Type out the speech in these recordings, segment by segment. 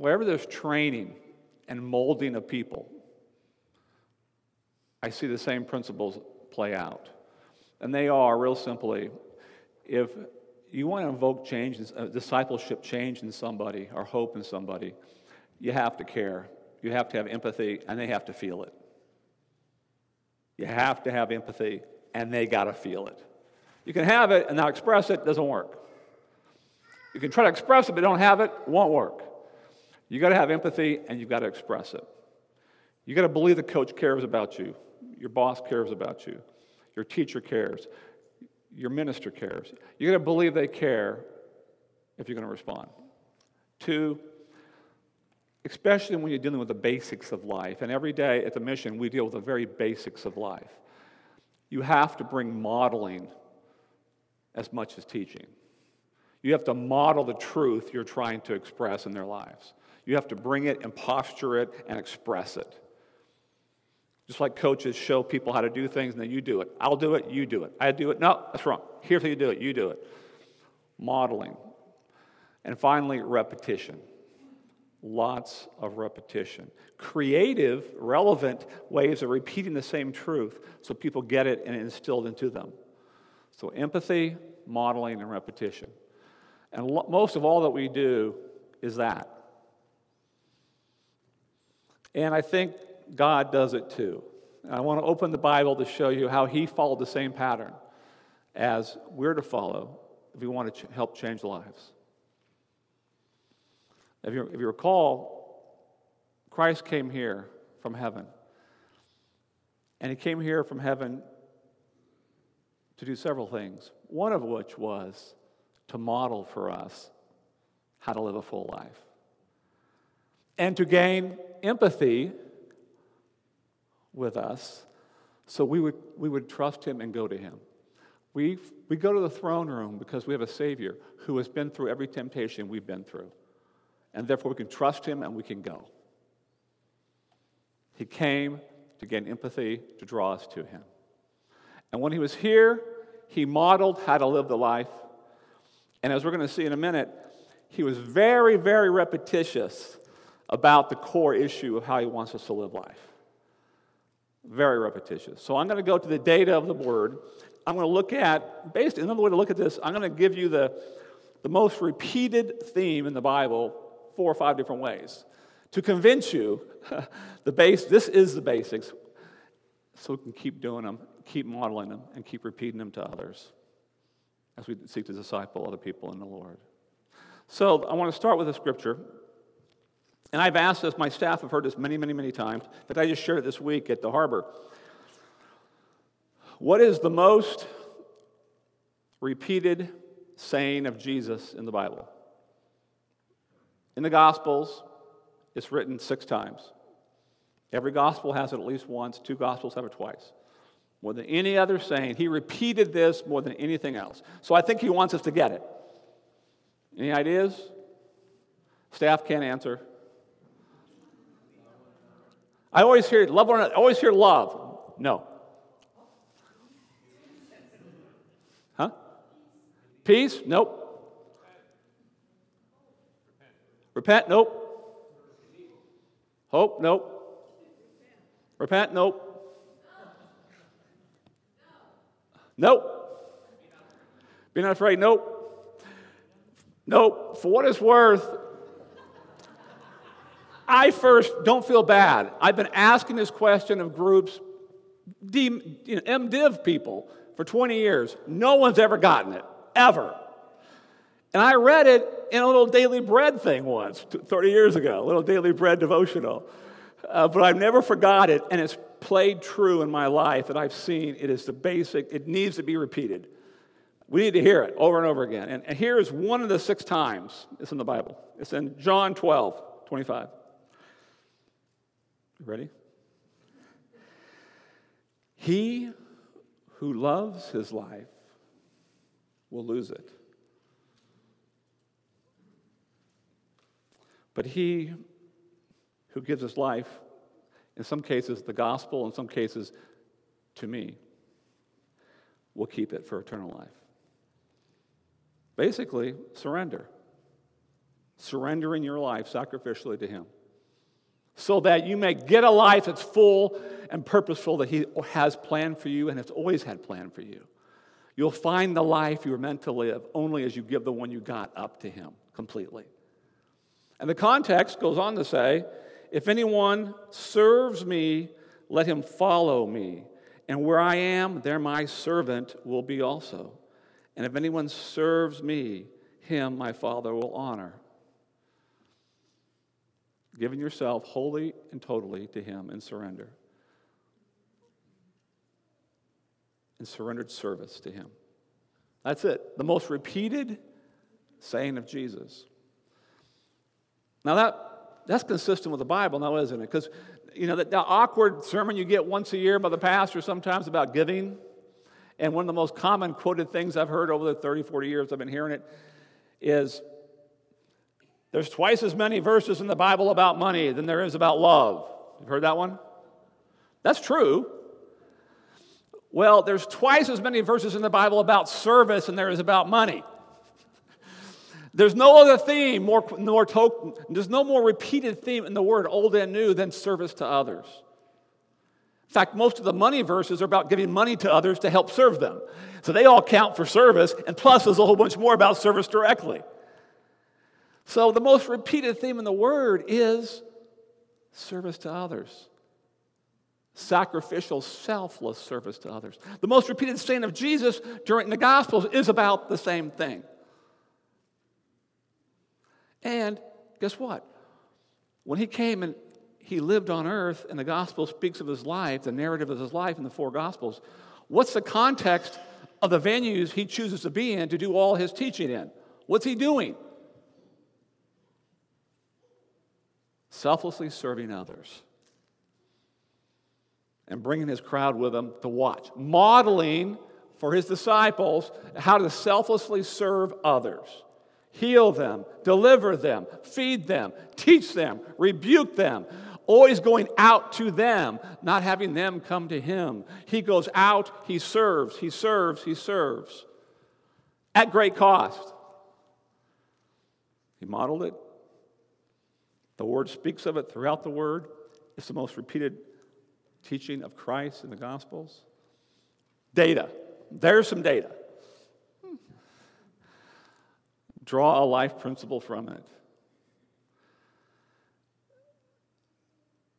wherever there's training and molding of people, I see the same principles play out. And they are, real simply, if you want to invoke change, uh, discipleship change in somebody or hope in somebody, you have to care. You have to have empathy, and they have to feel it. You have to have empathy, and they got to feel it. You can have it and not express it, doesn't work. You can try to express it, but don't have it, won't work. You got to have empathy, and you've got to express it. You got to believe the coach cares about you, your boss cares about you, your teacher cares, your minister cares. You got to believe they care if you're going to respond. Two, especially when you're dealing with the basics of life, and every day at the mission we deal with the very basics of life. You have to bring modeling as much as teaching. You have to model the truth you're trying to express in their lives. You have to bring it and posture it and express it. Just like coaches show people how to do things and then you do it. I'll do it, you do it. I do it. No, that's wrong. Here's how you do it, you do it. Modeling. And finally, repetition. Lots of repetition. Creative, relevant ways of repeating the same truth so people get it and instilled into them. So, empathy, modeling, and repetition. And lo- most of all that we do is that. And I think God does it too. I want to open the Bible to show you how He followed the same pattern as we're to follow if we want to ch- help change lives. If you, if you recall, Christ came here from heaven. And He came here from heaven to do several things, one of which was to model for us how to live a full life and to gain empathy with us so we would, we would trust him and go to him. We, we go to the throne room because we have a Savior who has been through every temptation we've been through. And therefore, we can trust him and we can go. He came to gain empathy, to draw us to him. And when he was here, he modeled how to live the life. And as we're going to see in a minute, he was very, very repetitious about the core issue of how he wants us to live life. Very repetitious. So I'm going to go to the data of the word. I'm going to look at, based, another way to look at this, I'm going to give you the, the most repeated theme in the Bible four or five different ways to convince you the base, this is the basics, so we can keep doing them, keep modeling them, and keep repeating them to others as we seek to disciple other people in the Lord. So I want to start with a scripture and I've asked this, my staff have heard this many, many, many times, but I just shared it this week at the harbor. What is the most repeated saying of Jesus in the Bible? In the Gospels, it's written six times. Every gospel has it at least once, two gospels have it twice. More than any other saying, he repeated this more than anything else. So I think he wants us to get it. Any ideas? Staff can't answer. I always hear love one another. I always hear love. No. Huh? Peace? Nope. Repent? Nope. Hope? Nope. Repent? Nope. Nope. Be not afraid? Nope. Nope. For what it's worth, I first don't feel bad. I've been asking this question of groups, you know, MDiv people, for 20 years. No one's ever gotten it, ever. And I read it in a little daily bread thing once, 30 years ago, a little daily bread devotional. Uh, but I've never forgot it, and it's played true in my life, and I've seen it is the basic, it needs to be repeated. We need to hear it over and over again. And, and here is one of the six times it's in the Bible. It's in John 12, 25. Ready? He who loves his life will lose it. But he who gives his life, in some cases the gospel, in some cases to me, will keep it for eternal life. Basically, surrender. Surrendering your life sacrificially to him so that you may get a life that's full and purposeful that He has planned for you and has always had planned for you. You'll find the life you were meant to live only as you give the one you got up to Him completely. And the context goes on to say, If anyone serves me, let him follow me. And where I am, there my servant will be also. And if anyone serves me, him my Father will honor giving yourself wholly and totally to Him in surrender. In surrendered service to Him. That's it. The most repeated saying of Jesus. Now that that's consistent with the Bible now, isn't it? Because you know that, that awkward sermon you get once a year by the pastor sometimes about giving. And one of the most common quoted things I've heard over the 30, 40 years I've been hearing it is there's twice as many verses in the Bible about money than there is about love. You've heard that one? That's true. Well, there's twice as many verses in the Bible about service than there is about money. There's no other theme, more, more there's no more repeated theme in the word old and new than service to others. In fact, most of the money verses are about giving money to others to help serve them. So they all count for service, and plus there's a whole bunch more about service directly. So, the most repeated theme in the word is service to others. Sacrificial, selfless service to others. The most repeated saying of Jesus during the Gospels is about the same thing. And guess what? When he came and he lived on earth, and the Gospel speaks of his life, the narrative of his life in the four Gospels, what's the context of the venues he chooses to be in to do all his teaching in? What's he doing? Selflessly serving others and bringing his crowd with him to watch, modeling for his disciples how to selflessly serve others, heal them, deliver them, feed them, teach them, rebuke them. Always going out to them, not having them come to him. He goes out, he serves, he serves, he serves at great cost. He modeled it the Word speaks of it throughout the Word. It's the most repeated teaching of Christ in the Gospels. Data. There's some data. Draw a life principle from it.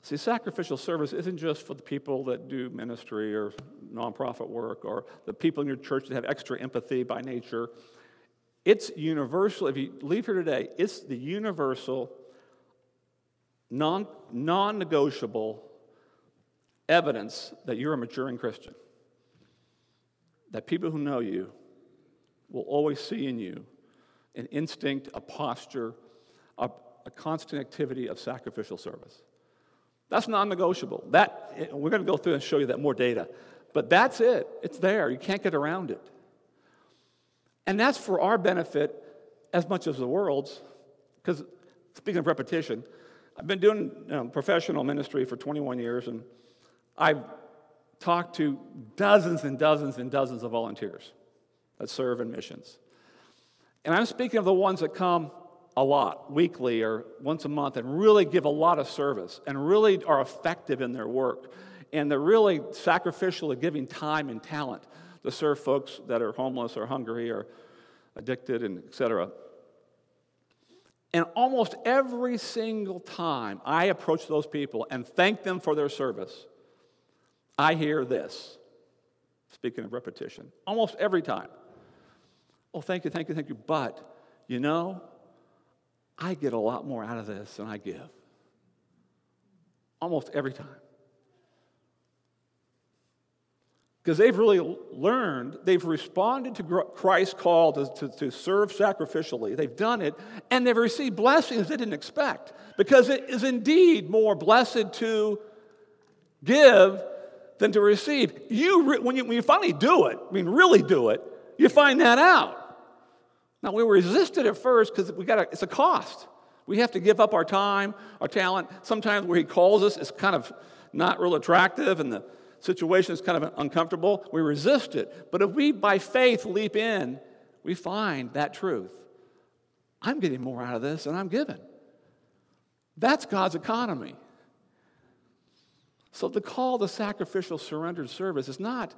See, sacrificial service isn't just for the people that do ministry or nonprofit work or the people in your church that have extra empathy by nature. It's universal. If you leave here today, it's the universal non negotiable evidence that you're a maturing Christian. That people who know you will always see in you an instinct, a posture, a, a constant activity of sacrificial service. That's non negotiable. That, we're going to go through and show you that more data. But that's it. It's there. You can't get around it. And that's for our benefit as much as the world's. Because, speaking of repetition, I've been doing you know, professional ministry for 21 years, and I've talked to dozens and dozens and dozens of volunteers that serve in missions. And I'm speaking of the ones that come a lot, weekly or once a month, and really give a lot of service and really are effective in their work. And they're really sacrificial at giving time and talent to serve folks that are homeless or hungry or addicted and et cetera. And almost every single time I approach those people and thank them for their service, I hear this. Speaking of repetition, almost every time. Oh, thank you, thank you, thank you. But, you know, I get a lot more out of this than I give. Almost every time. Because they've really learned, they've responded to Christ's call to, to, to, serve sacrificially. They've done it, and they've received blessings they didn't expect, because it is indeed more blessed to give than to receive. You, when, you, when you finally do it, I mean, really do it, you find that out. Now, we resisted at first because we got it's a cost. We have to give up our time, our talent. Sometimes where He calls us is kind of not real attractive and the situation is kind of uncomfortable. We resist it. But if we, by faith, leap in, we find that truth. I'm getting more out of this than I'm given. That's God's economy. So the call to sacrificial surrendered service is not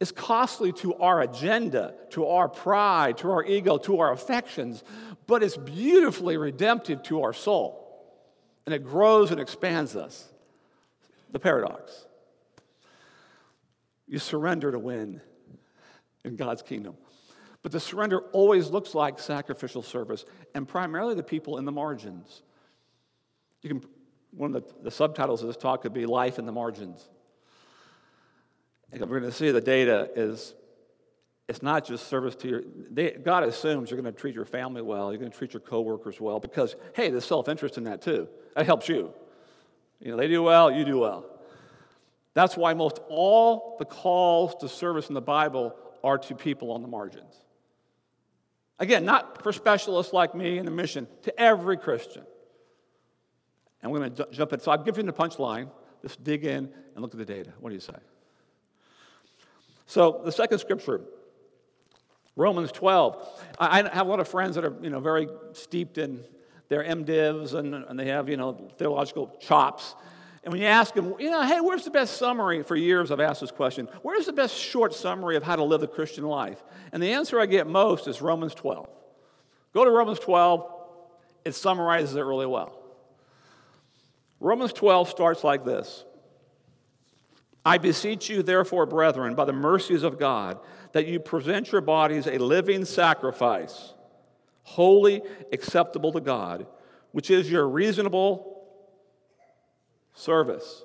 it's costly to our agenda, to our pride, to our ego, to our affections, but it's beautifully redemptive to our soul. And it grows and expands us. The paradox. You surrender to win in God's kingdom. But the surrender always looks like sacrificial service, and primarily the people in the margins. You can, one of the, the subtitles of this talk could be Life in the Margins. And we're going to see the data is it's not just service to your they, god assumes you're going to treat your family well you're going to treat your coworkers well because hey there's self-interest in that too that helps you you know they do well you do well. That's why most all the calls to service in the bible are to people on the margins. Again not for specialists like me in the mission to every christian. And we're going to jump in. So i've given you the punchline. Let's dig in and look at the data. What do you say? So the second scripture, Romans 12. I, have a lot of friends that are you know, very steeped in their MDivs and, and they have you know, theological chops. And when you ask them, you know, hey, where's the best summary? For years I've asked this question where's the best short summary of how to live the Christian life? And the answer I get most is Romans 12. Go to Romans 12, it summarizes it really well. Romans 12 starts like this I beseech you, therefore, brethren, by the mercies of God, that you present your bodies a living sacrifice, holy, acceptable to God, which is your reasonable service.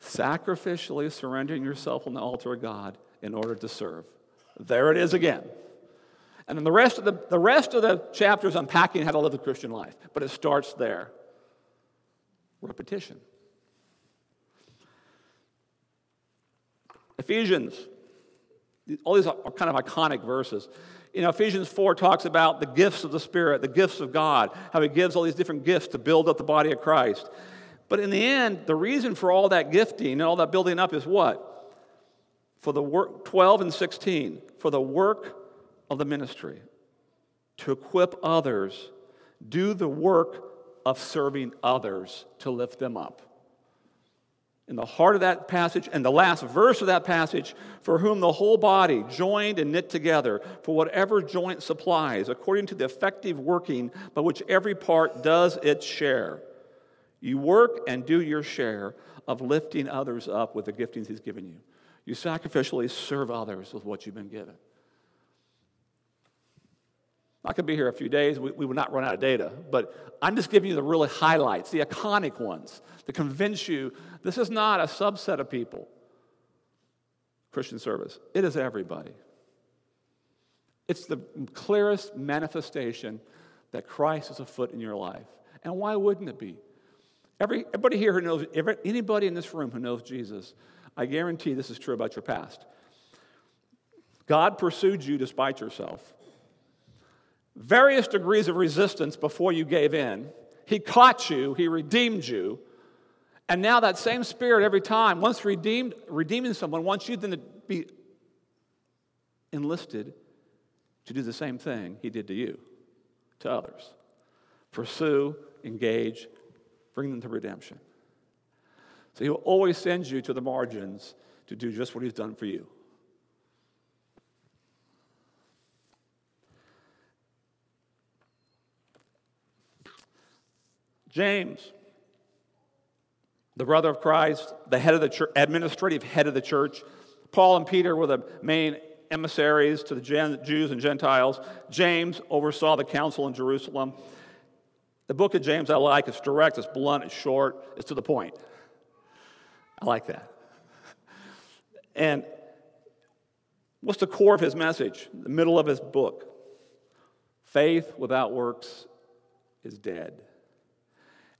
Sacrificially surrendering yourself on the altar of God in order to serve. There it is again. And then the rest of the, the rest of the chapter is unpacking how to live the Christian life, but it starts there. Repetition. Ephesians, all these are kind of iconic verses. You know, Ephesians 4 talks about the gifts of the Spirit, the gifts of God, how He gives all these different gifts to build up the body of Christ. But in the end, the reason for all that gifting and all that building up is what? For the work, 12 and 16, for the work of the ministry, to equip others, do the work of serving others to lift them up in the heart of that passage and the last verse of that passage for whom the whole body joined and knit together for whatever joint supplies according to the effective working by which every part does its share. You work and do your share of lifting others up with the giftings he's given you. You sacrificially serve others with what you've been given I could be here a few days. We, we, would not run out of data. But I'm just giving you the really highlights, the iconic ones, to convince you this is not a subset of people. Christian service, it is everybody. It's the clearest manifestation that Christ is afoot in your life. And why wouldn't it be? Every, everybody here who knows, every, anybody in this room who knows Jesus, I guarantee this is true about your past. God pursued you despite yourself various degrees of resistance before you gave in. He caught you, He redeemed you. And now that same spirit every time, once redeemed, redeeming someone, wants you then to be enlisted to do the same thing he did to you, to others. Pursue, engage, bring them to redemption. So he will always send you to the margins to do just what he's done for you. James, the brother of Christ, the head of the church, administrative head of the church. Paul and Peter were the main emissaries to the Jews and Gentiles. James oversaw the council in Jerusalem. The book of James I like. It's direct, it's blunt, it's short, it's to the point. I like that. And what's the core of his message? The middle of his book. Faith without works is dead.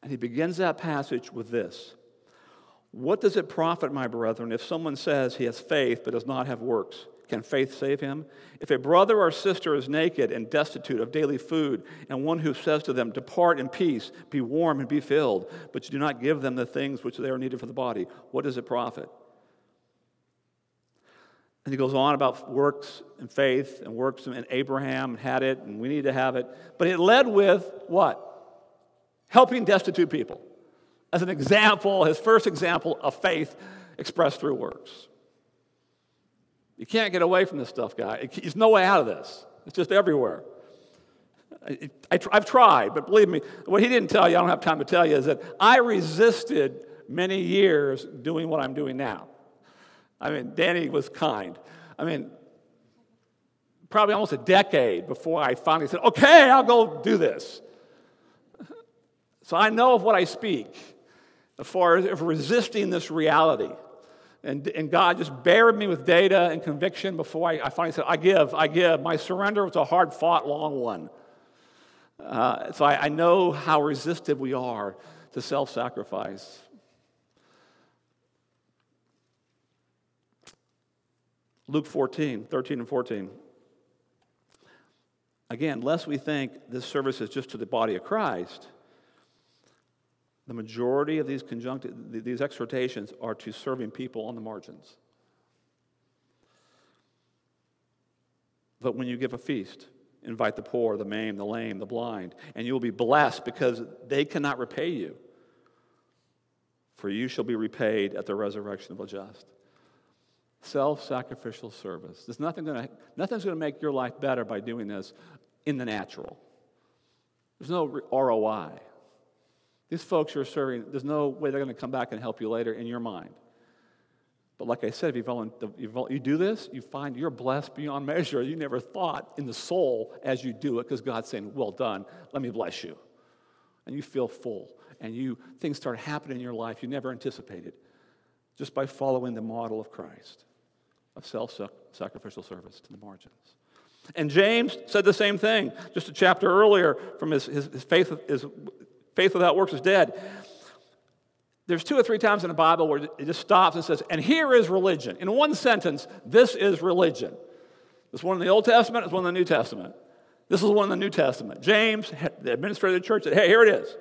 And he begins that passage with this What does it profit, my brethren, if someone says he has faith but does not have works? Can faith save him? If a brother or sister is naked and destitute of daily food, and one who says to them, Depart in peace, be warm and be filled, but you do not give them the things which they are needed for the body, what does it profit? And he goes on about works and faith and works, and Abraham had it, and we need to have it. But it led with what? Helping destitute people. As an example, his first example of faith expressed through works. You can't get away from this stuff, guy. There's no way out of this. It's just everywhere. I, have tried, but believe me, what he didn't tell you, I don't have time to tell you, is that I resisted many years doing what I'm doing now. I mean, Danny was kind. I mean, probably almost a decade before I finally said, okay, I'll go do this. So I know of what I speak as far as resisting this reality. And, and God just buried me with data and conviction before I, I finally said, I give, I give. My surrender was a hard fought, long one. Uh, so I, I know how resistive we are to self sacrifice. Luke 14, 13 and 14. Again, lest we think this service is just to the body of Christ, the majority of these conjunctive, these exhortations are to serving people on the margins. But when you give a feast, invite the poor, the maimed, the lame, the blind, and you will be blessed because they cannot repay you. For you shall be repaid at the resurrection of the just. Self sacrificial service. There's nothing gonna, nothing's going to make your life better by doing this in the natural. There's no ROI. These folks you're serving, there's no way they're going to come back and help you later in your mind. But like I said, if you, you do this, you find you're blessed beyond measure. You never thought in the soul as you do it, because God's saying, Well done, let me bless you. And you feel full, and you things start happening in your life you never anticipated just by following the model of Christ of self sacrificial service to the margins. And James said the same thing just a chapter earlier from his, his, his faith, his Faith without works is dead. There's two or three times in the Bible where it just stops and says, and here is religion. In one sentence, this is religion. This one in the Old Testament, this one in the New Testament. This is one in the New Testament. James, the administrator of the church, said, hey, here it is.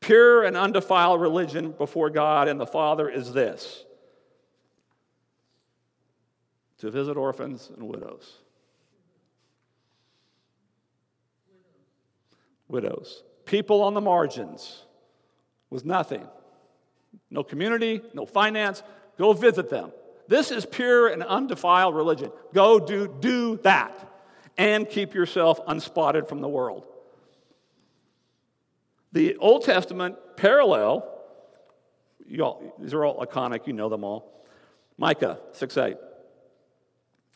Pure and undefiled religion before God and the Father is this to visit orphans and widows. Widows people on the margins with nothing. No community, no finance. Go visit them. This is pure and undefiled religion. Go do, do that and keep yourself unspotted from the world. The Old Testament parallel, all, these are all iconic, you know them all. Micah 6 8.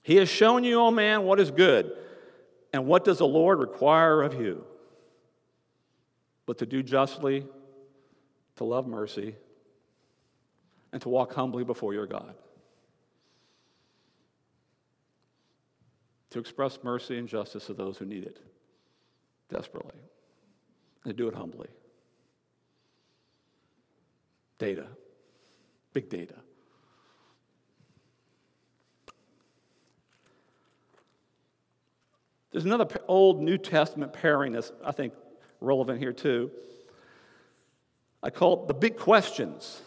He has shown you, O man, what is good, and what does the Lord require of you? But to do justly, to love mercy, and to walk humbly before your God. To express mercy and justice to those who need it desperately, and to do it humbly. Data, big data. There's another old New Testament pairing that's, I think, relevant here too. I call it the big questions,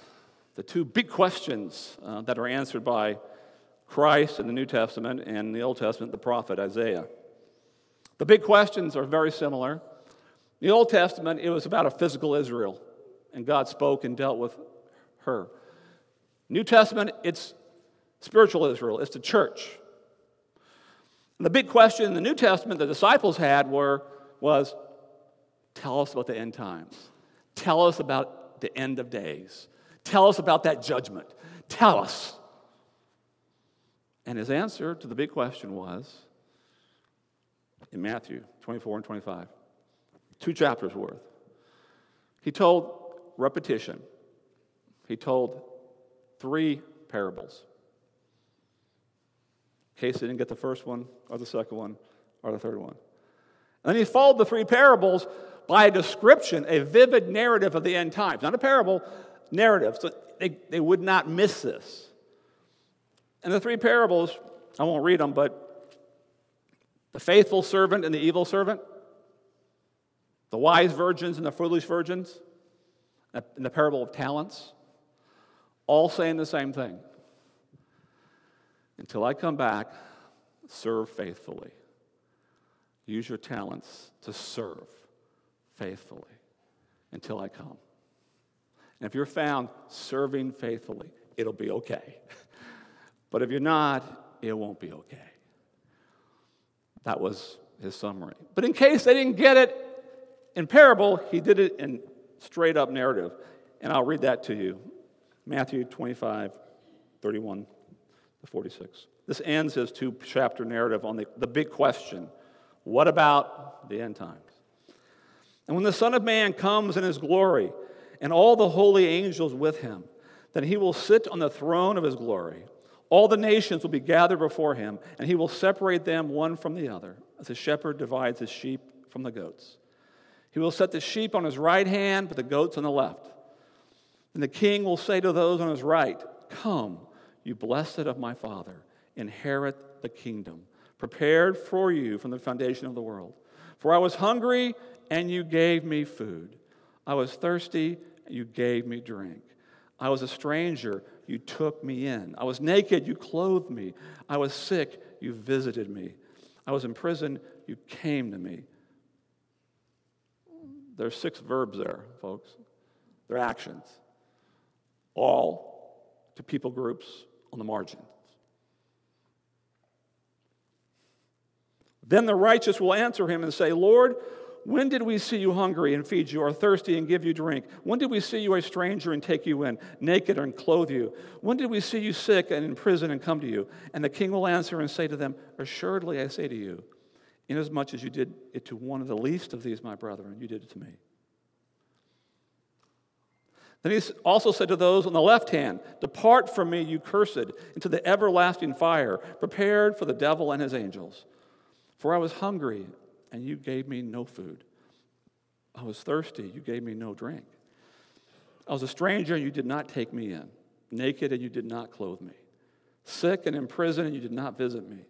the two big questions uh, that are answered by Christ in the New Testament and the Old Testament, the prophet Isaiah. The big questions are very similar. In the Old Testament, it was about a physical Israel, and God spoke and dealt with her. New Testament, it's spiritual Israel, it's the church. And the big question in the New Testament the disciples had were, was Tell us about the end times. Tell us about the end of days. Tell us about that judgment. Tell us. And his answer to the big question was in Matthew 24 and 25, two chapters worth. He told repetition, he told three parables. In case they didn't get the first one, or the second one, or the third one. And he followed the three parables by a description, a vivid narrative of the end times, not a parable, narrative. So they, they would not miss this. And the three parables, I won't read them, but the faithful servant and the evil servant, the wise virgins and the foolish virgins, and the parable of talents, all saying the same thing. Until I come back, serve faithfully. Use your talents to serve faithfully until I come. And if you're found serving faithfully, it'll be okay. but if you're not, it won't be okay. That was his summary. But in case they didn't get it in parable, he did it in straight up narrative. And I'll read that to you Matthew 25, 31 to 46. This ends his two chapter narrative on the, the big question what about the end times? And when the Son of Man comes in his glory, and all the holy angels with him, then he will sit on the throne of his glory. All the nations will be gathered before him, and he will separate them one from the other, as a shepherd divides his sheep from the goats. He will set the sheep on his right hand, but the goats on the left. And the king will say to those on his right, Come, you blessed of my Father, inherit the kingdom, prepared for you from the foundation of the world. For I was hungry, and you gave me food. I was thirsty, and you gave me drink. I was a stranger, you took me in. I was naked, you clothed me. I was sick, you visited me. I was in prison, you came to me. There's six verbs there, folks. They're actions, all to people groups on the margins. Then the righteous will answer him and say, Lord, when did we see you hungry and feed you, or thirsty and give you drink? When did we see you a stranger and take you in, naked and clothe you? When did we see you sick and in prison and come to you? And the king will answer and say to them, Assuredly I say to you, inasmuch as you did it to one of the least of these, my brethren, you did it to me. Then he also said to those on the left hand, Depart from me, you cursed, into the everlasting fire, prepared for the devil and his angels. For I was hungry, and you gave me no food. I was thirsty, you gave me no drink. I was a stranger, and you did not take me in. Naked, and you did not clothe me. Sick and in prison, and you did not visit me.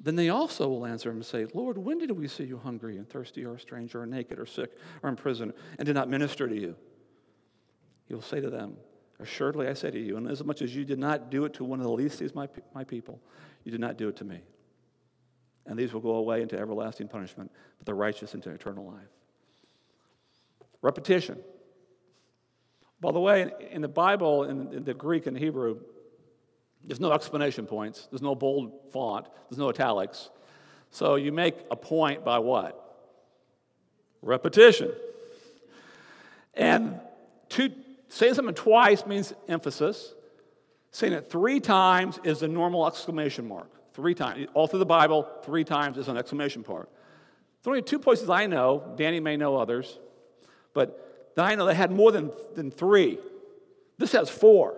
Then they also will answer him and say, Lord, when did we see you hungry and thirsty, or a stranger, or naked, or sick, or in prison, and did not minister to you? He will say to them, Assuredly I say to you, and as much as you did not do it to one of the least of my, my people, you did not do it to me. And these will go away into everlasting punishment, but the righteous into eternal life. Repetition. By the way, in the Bible, in the Greek and Hebrew, there's no explanation points, there's no bold font, there's no italics. So you make a point by what? Repetition. And two, saying something twice means emphasis. Saying it three times is the normal exclamation mark. Three times. All through the Bible, three times is an exclamation mark. There are only two places I know. Danny may know others. But I know they had more than, than three. This has four.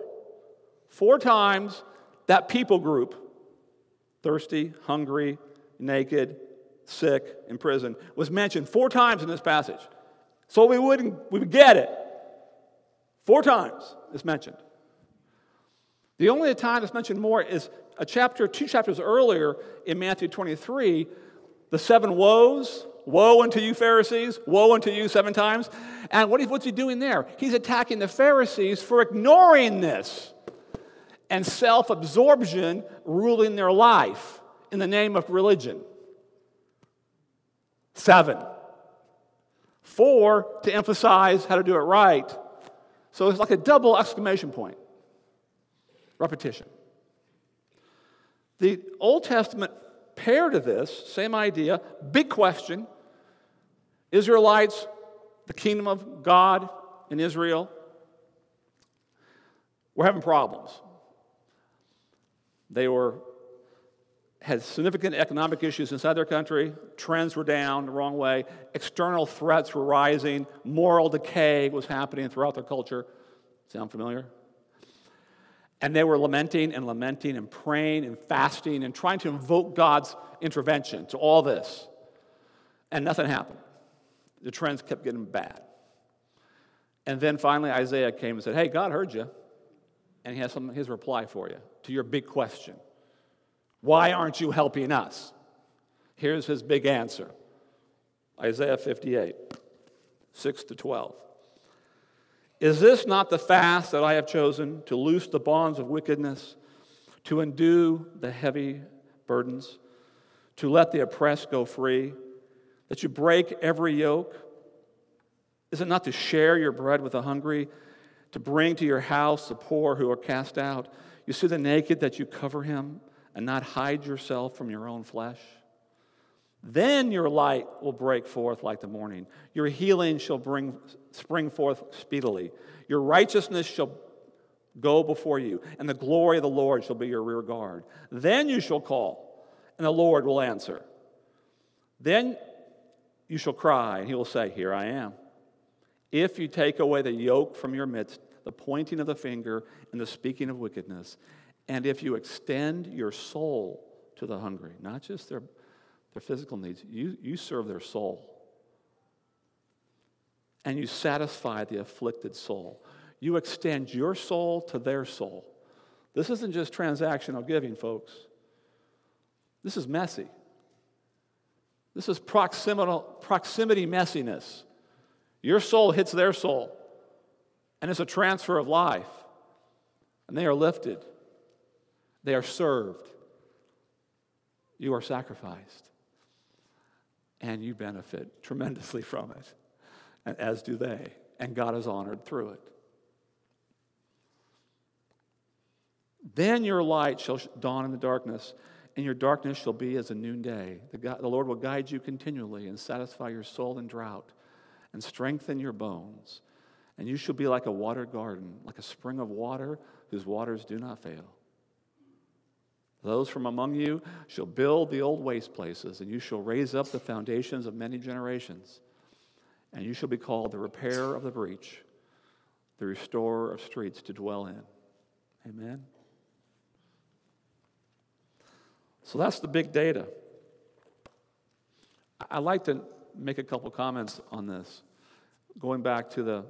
Four times that people group, thirsty, hungry, naked, sick, in prison, was mentioned four times in this passage. So we wouldn't we would get it. Four times it's mentioned. The only time it's mentioned more is a chapter, two chapters earlier in Matthew 23, the seven woes. Woe unto you, Pharisees! Woe unto you, seven times. And what, what's he doing there? He's attacking the Pharisees for ignoring this and self absorption ruling their life in the name of religion. Seven. Four, to emphasize how to do it right. So it's like a double exclamation point. Repetition. The Old Testament pair to this, same idea, big question. Israelites, the kingdom of God in Israel, were having problems. They were had significant economic issues inside their country. Trends were down the wrong way. External threats were rising. Moral decay was happening throughout their culture. Sound familiar? And they were lamenting and lamenting and praying and fasting and trying to invoke God's intervention to all this. And nothing happened. the trends kept getting bad. And then finally, Isaiah came and said, Hey, God heard you. And he has some, his reply for you to your big question Why aren't you helping us? Here's his big answer Isaiah 58, 6 to 12. Is this not the fast that I have chosen to loose the bonds of wickedness, to undo the heavy burdens, to let the oppressed go free, that you break every yoke? Is it not to share your bread with the hungry, to bring to your house the poor who are cast out? You see the naked that you cover him and not hide yourself from your own flesh? Then your light will break forth like the morning. Your healing shall bring, spring forth speedily. Your righteousness shall go before you, and the glory of the Lord shall be your rear guard. Then you shall call, and the Lord will answer. Then you shall cry, and he will say, Here I am. If you take away the yoke from your midst, the pointing of the finger, and the speaking of wickedness, and if you extend your soul to the hungry, not just their, their physical needs, you, you serve their soul. And you satisfy the afflicted soul. You extend your soul to their soul. This isn't just transactional giving, folks. This is messy. This is proximity messiness. Your soul hits their soul, and it's a transfer of life. And they are lifted, they are served, you are sacrificed, and you benefit tremendously from it, as do they. And God is honored through it. Then your light shall dawn in the darkness, and your darkness shall be as a noonday. The, God, the Lord will guide you continually and satisfy your soul in drought and strengthen your bones. And you shall be like a watered garden, like a spring of water whose waters do not fail. Those from among you shall build the old waste places, and you shall raise up the foundations of many generations. And you shall be called the repairer of the breach, the restorer of streets to dwell in. Amen. So that's the big data. I like to make a couple comments on this, going back to the,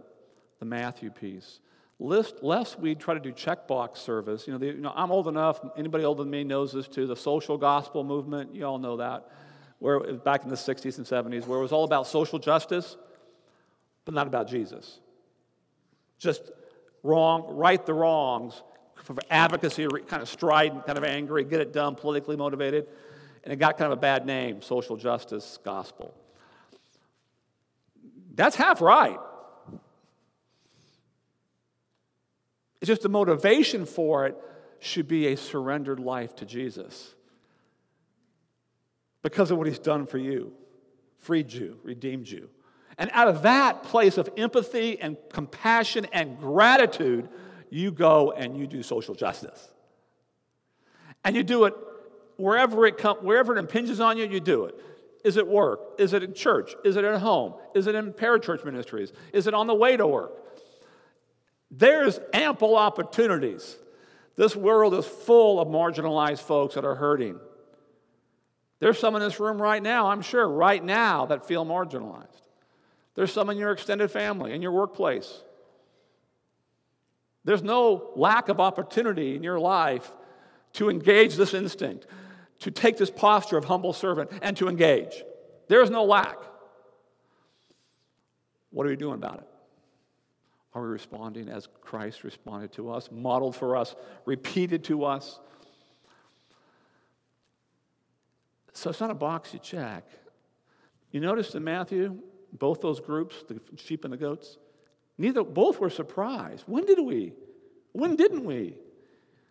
the Matthew piece. List, lest we try to do checkbox service, you know, the, you know, I'm old enough, anybody older than me knows this too, the social gospel movement, you all know that, where back in the 60s and 70s, where it was all about social justice, but not about Jesus. Just wrong, right the wrongs, for advocacy, kind of strident, kind of angry, get it done, politically motivated. And it got kind of a bad name, social justice gospel. That's half right. It's just the motivation for it should be a surrendered life to Jesus because of what he's done for you, freed you, redeemed you. And out of that place of empathy and compassion and gratitude, you go and you do social justice. And you do it wherever it comes, wherever it impinges on you, you do it. Is it work? Is it in church? Is it at home? Is it in parachurch ministries? Is it on the way to work? There's ample opportunities. This world is full of marginalized folks that are hurting. There's some in this room right now, I'm sure, right now, that feel marginalized. There's some in your extended family, in your workplace. There's no lack of opportunity in your life to engage this instinct, to take this posture of humble servant and to engage. There is no lack. What are you doing about it? Are we responding as Christ responded to us, modeled for us, repeated to us? So it's not a box you check. You notice in Matthew, both those groups, the sheep and the goats, Neither, both were surprised. When did we? When didn't we?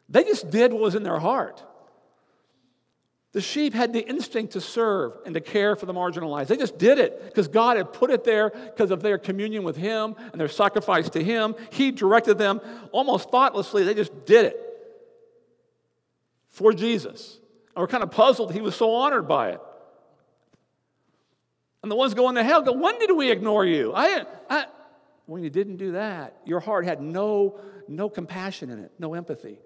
They just did what was in their heart. The sheep had the instinct to serve and to care for the marginalized. They just did it because God had put it there because of their communion with Him and their sacrifice to Him. He directed them almost thoughtlessly. They just did it for Jesus. And we're kind of puzzled He was so honored by it. And the ones going to hell go, When did we ignore you? I, I, when you didn't do that, your heart had no, no compassion in it, no empathy.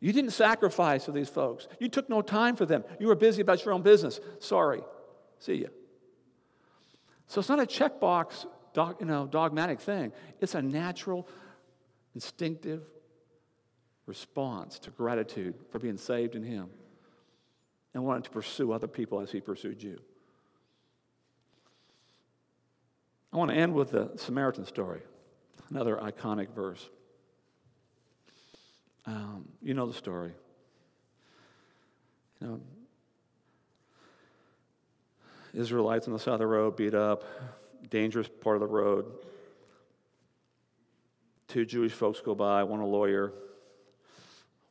You didn't sacrifice for these folks. You took no time for them. You were busy about your own business. Sorry. See you. So it's not a checkbox, dog, you know, dogmatic thing. It's a natural, instinctive response to gratitude for being saved in Him and wanting to pursue other people as He pursued you. I want to end with the Samaritan story, another iconic verse. Um, you know the story. You know, Israelites on the side of the road, beat up, dangerous part of the road. Two Jewish folks go by, one a lawyer,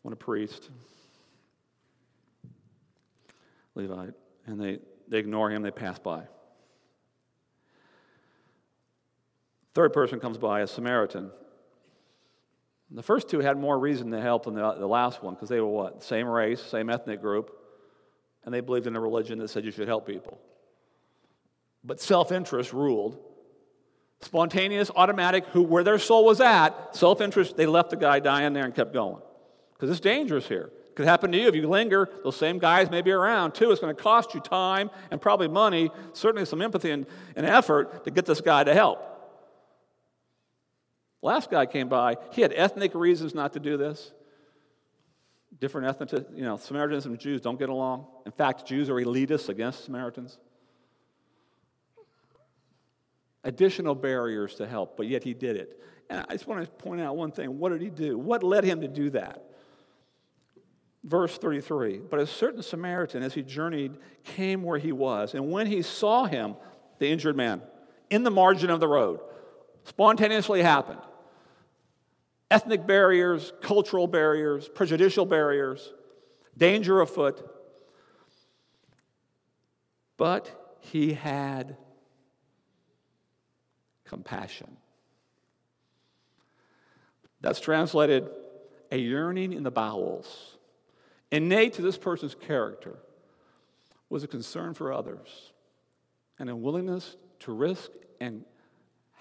one a priest, Levite, and they, they ignore him, they pass by. Third person comes by, a Samaritan. The first two had more reason to help than the, the last one because they were what? Same race, same ethnic group, and they believed in a religion that said you should help people. But self interest ruled. Spontaneous, automatic, who where their soul was at, self interest, they left the guy dying there and kept going. Because it's dangerous here. It could happen to you if you linger. Those same guys may be around too. It's going to cost you time and probably money, certainly some empathy and, and effort to get this guy to help. Last guy came by, he had ethnic reasons not to do this. Different ethnic, you know, Samaritans and Jews don't get along. In fact, Jews are elitists against Samaritans. Additional barriers to help, but yet he did it. And I just want to point out one thing. What did he do? What led him to do that? Verse 33 But a certain Samaritan, as he journeyed, came where he was. And when he saw him, the injured man, in the margin of the road, spontaneously happened. Ethnic barriers, cultural barriers, prejudicial barriers, danger afoot. But he had compassion. That's translated a yearning in the bowels. Innate to this person's character was a concern for others and a willingness to risk and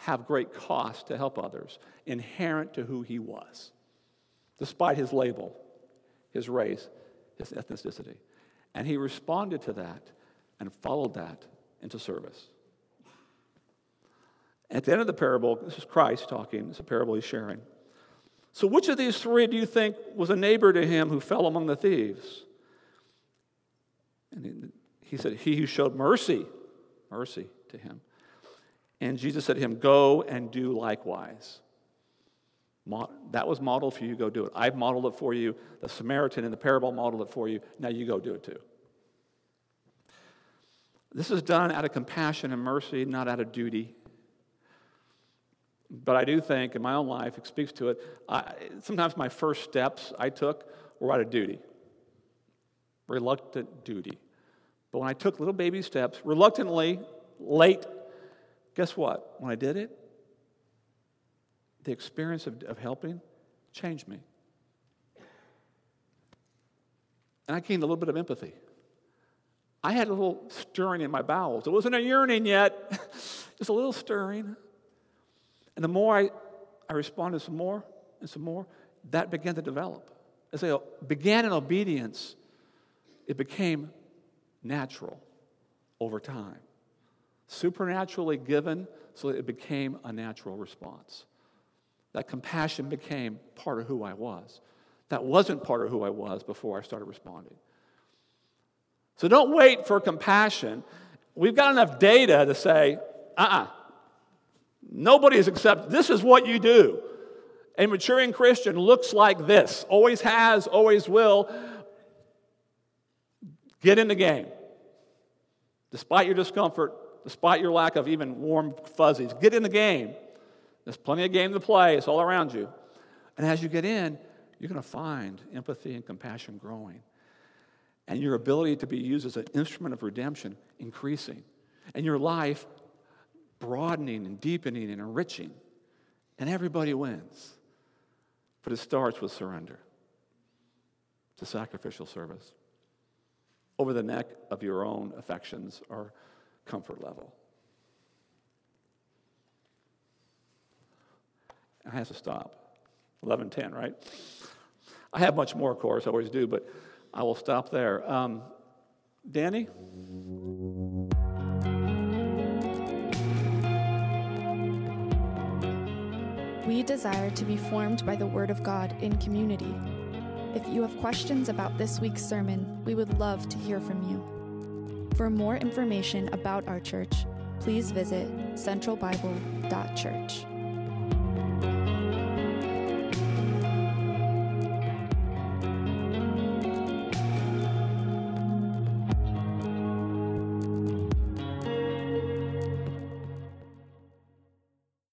have great cost to help others, inherent to who he was, despite his label, his race, his ethnicity. And he responded to that and followed that into service. At the end of the parable, this is Christ talking, it's a parable he's sharing. So, which of these three do you think was a neighbor to him who fell among the thieves? And he said, He who showed mercy, mercy to him. And Jesus said to him, Go and do likewise. That was modeled for you, go do it. I've modeled it for you. The Samaritan in the parable modeled it for you. Now you go do it too. This is done out of compassion and mercy, not out of duty. But I do think in my own life, it speaks to it. I, sometimes my first steps I took were out of duty, reluctant duty. But when I took little baby steps, reluctantly, late Guess what? When I did it, the experience of, of helping changed me. And I gained a little bit of empathy. I had a little stirring in my bowels. It wasn't a yearning yet, just a little stirring. And the more I, I responded some more and some more, that began to develop. As I began in obedience, it became natural over time supernaturally given so it became a natural response. That compassion became part of who I was. That wasn't part of who I was before I started responding. So don't wait for compassion. We've got enough data to say, uh uh-uh, uh nobody is accepted. This is what you do. A maturing Christian looks like this, always has, always will. Get in the game. Despite your discomfort, despite your lack of even warm fuzzies. Get in the game. There's plenty of game to play, it's all around you. And as you get in, you're going to find empathy and compassion growing. And your ability to be used as an instrument of redemption increasing. And your life broadening and deepening and enriching. And everybody wins. But it starts with surrender to sacrificial service over the neck of your own affections or comfort level. I have to stop. 11:10, right? I have much more, of course, I always do, but I will stop there. Um, Danny? We desire to be formed by the Word of God in community. If you have questions about this week's sermon, we would love to hear from you. For more information about our church, please visit centralbible.church.